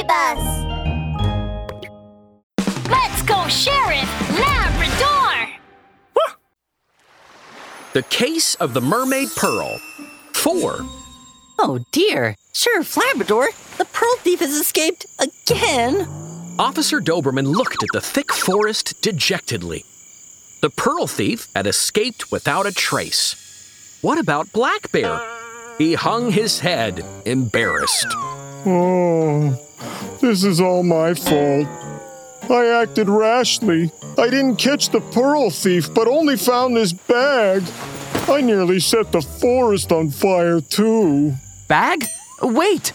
Omnibus! Let's go, Sheriff Labrador! The Case of the Mermaid Pearl. 4. Oh dear, Sheriff Labrador, the pearl thief has escaped again. Officer Doberman looked at the thick forest dejectedly. The pearl thief had escaped without a trace. What about Black Bear? He hung his head, embarrassed. Oh, this is all my fault. I acted rashly. I didn't catch the pearl thief, but only found this bag. I nearly set the forest on fire, too. Bag? Wait!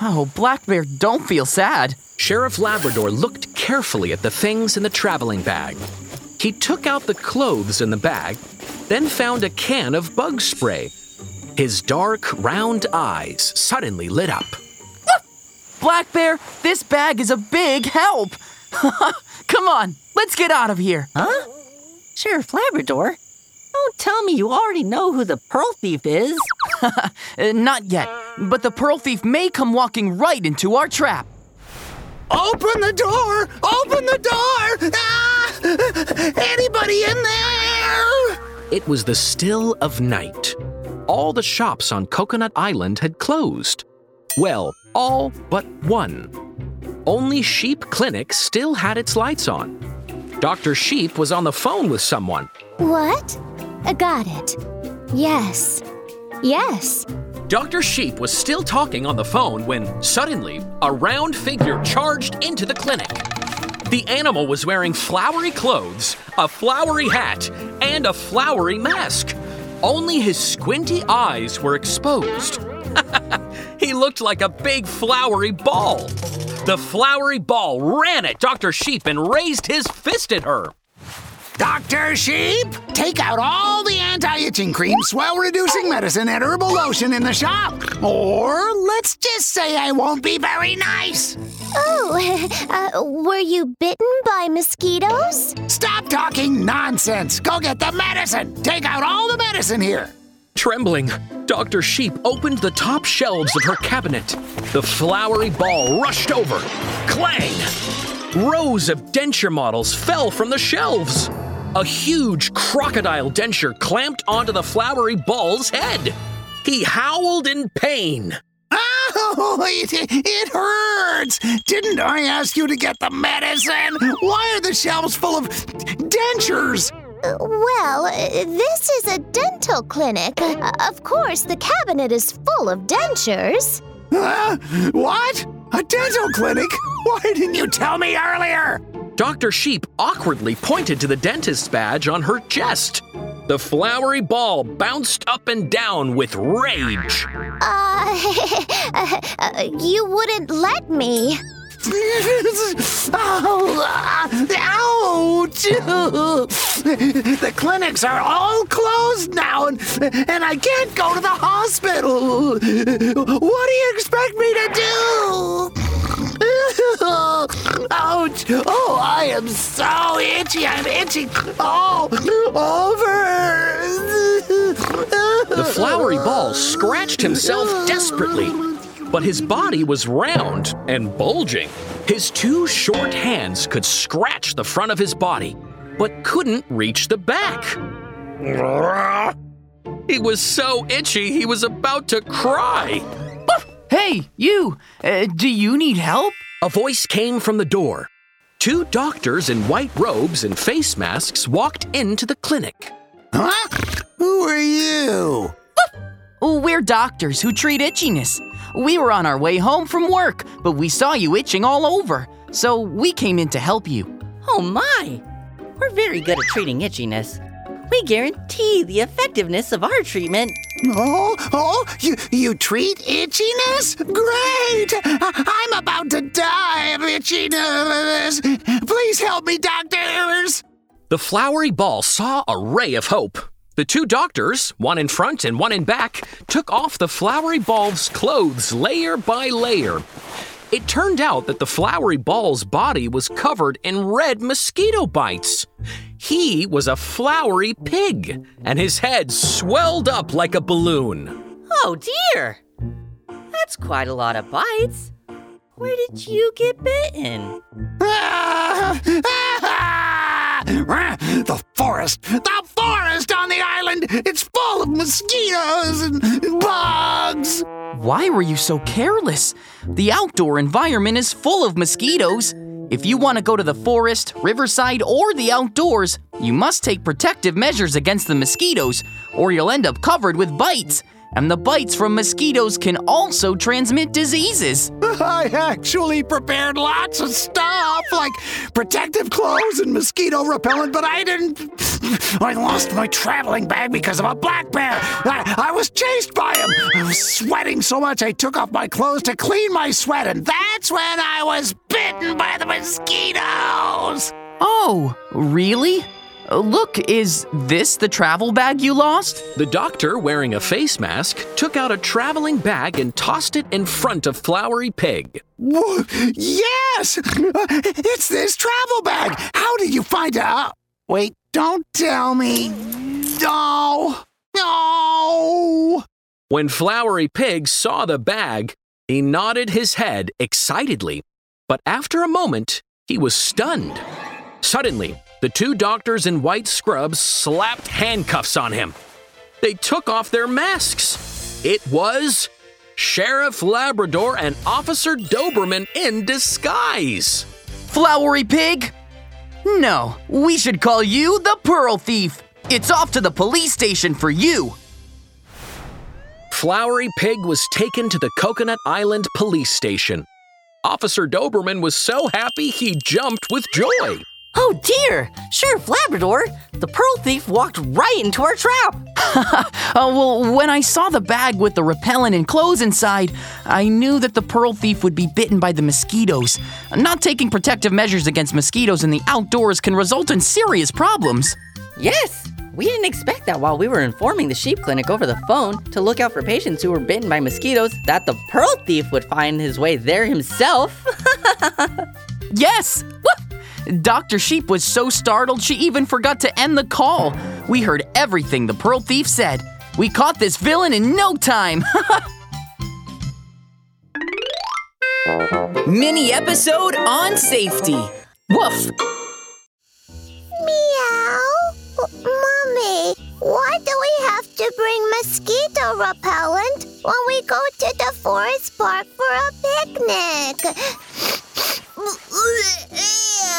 Oh, Black Bear, don't feel sad. Sheriff Labrador looked carefully at the things in the traveling bag. He took out the clothes in the bag, then found a can of bug spray. His dark, round eyes suddenly lit up. Black Bear, this bag is a big help. Come on, let's get out of here. Huh? Sheriff Labrador? Don't tell me you already know who the pearl thief is. Uh, not yet, but the pearl thief may come walking right into our trap. Open the door! Open the door! Ah! Anybody in there? It was the still of night. All the shops on Coconut Island had closed. Well, all but one. Only Sheep Clinic still had its lights on. Dr. Sheep was on the phone with someone. What? I got it. Yes. Yes. Dr. Sheep was still talking on the phone when suddenly a round figure charged into the clinic. The animal was wearing flowery clothes, a flowery hat, and a flowery mask. Only his squinty eyes were exposed. He looked like a big flowery ball. The flowery ball ran at Dr. Sheep and raised his fist at her. Dr. Sheep, take out all the anti-itching cream, swell-reducing medicine, and herbal lotion in the shop. Or let's just say I won't be very nice. Oh, uh, were you bitten by mosquitoes? Stop talking nonsense. Go get the medicine. Take out all the medicine here. Trembling, Dr. Sheep opened the top shelves of her cabinet. The flowery ball rushed over. Clang! Rows of denture models fell from the shelves. A huge crocodile denture clamped onto the flowery ball's head. He howled in pain. Oh, it, it hurts. Didn't I ask you to get the medicine? Why are the shelves full of dentures? Well, this is a dental clinic. Of course, the cabinet is full of dentures. Huh? What? A dental clinic? Why didn't you tell me earlier? Dr. Sheep awkwardly pointed to the dentist's badge on her chest. The flowery ball bounced up and down with rage. Uh, uh, you wouldn't let me. oh, the clinics are all closed now, and, and I can't go to the hospital. What do you expect me to do? Ouch! Oh, I am so itchy. I'm itching all over. The flowery ball scratched himself desperately, but his body was round and bulging. His two short hands could scratch the front of his body, but couldn't reach the back. He was so itchy he was about to cry. Hey, you! Uh, do you need help? A voice came from the door. Two doctors in white robes and face masks walked into the clinic. Huh? Who are you? Oh, we're doctors who treat itchiness. We were on our way home from work, but we saw you itching all over, so we came in to help you. Oh my! We're very good at treating itchiness. We guarantee the effectiveness of our treatment. Oh, oh, you, you treat itchiness? Great! I- I'm about to die of itchiness. Please help me, doctors. The flowery ball saw a ray of hope. The two doctors, one in front and one in back, took off the flowery ball's clothes layer by layer. It turned out that the flowery ball's body was covered in red mosquito bites. He was a flowery pig, and his head swelled up like a balloon. Oh dear! That's quite a lot of bites. Where did you get bitten? The forest! The forest on the island! It's full of mosquitoes and bugs! Why were you so careless? The outdoor environment is full of mosquitoes. If you want to go to the forest, riverside, or the outdoors, you must take protective measures against the mosquitoes, or you'll end up covered with bites. And the bites from mosquitoes can also transmit diseases. I actually prepared lots of stuff like protective clothes and mosquito repellent, but I didn't. I lost my traveling bag because of a black bear. I, I was chased by him. I was sweating so much I took off my clothes to clean my sweat, and that's when I was bitten by the mosquitoes. Oh, really? Uh, Look, is this the travel bag you lost? The doctor, wearing a face mask, took out a traveling bag and tossed it in front of Flowery Pig. Whoa, yes! It's this travel bag! How did you find it out? Wait, don't tell me. No! No! When Flowery Pig saw the bag, he nodded his head excitedly. But after a moment, he was stunned. Suddenly, the two doctors in white scrubs slapped handcuffs on him. They took off their masks. It was Sheriff Labrador and Officer Doberman in disguise. Flowery Pig? No, we should call you the Pearl Thief. It's off to the police station for you. Flowery Pig was taken to the Coconut Island police station. Officer Doberman was so happy he jumped with joy. Oh dear! Sheriff Labrador, the Pearl Thief walked right into our trap! Oh, well, when I saw the bag with the repellent and clothes inside, I knew that the Pearl Thief would be bitten by the mosquitoes. Not taking protective measures against mosquitoes in the outdoors can result in serious problems. Yes! We didn't expect that while we were informing the sheep clinic over the phone to look out for patients who were bitten by mosquitoes, that the Pearl Thief would find his way there himself. Yes! Dr. Sheep was so startled she even forgot to end the call. We heard everything the Pearl Thief said. We caught this villain in no time. Mini episode on safety. Woof! Meow. Mommy, why do we have to bring mosquito repellent when we go to the forest park for a picnic?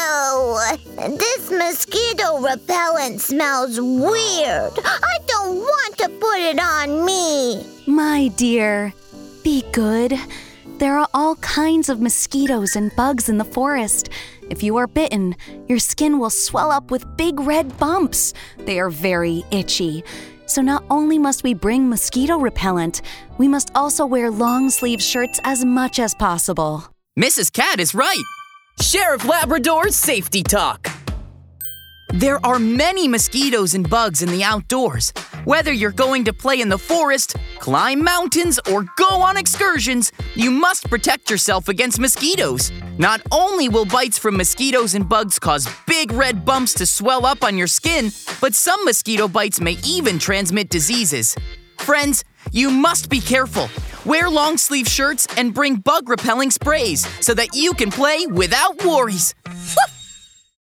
Ew. This mosquito repellent smells weird. I don't want to put it on me. My dear, be good. There are all kinds of mosquitoes and bugs in the forest. If you are bitten, your skin will swell up with big red bumps. They are very itchy. So not only must we bring mosquito repellent, we must also wear long sleeve shirts as much as possible. Mrs. Cat is right. Sheriff Labrador's Safety Talk. There are many mosquitoes and bugs in the outdoors. Whether you're going to play in the forest, climb mountains, or go on excursions, you must protect yourself against mosquitoes. Not only will bites from mosquitoes and bugs cause big red bumps to swell up on your skin, but some mosquito bites may even transmit diseases. Friends, you must be careful. Wear long sleeve shirts and bring bug repelling sprays so that you can play without worries.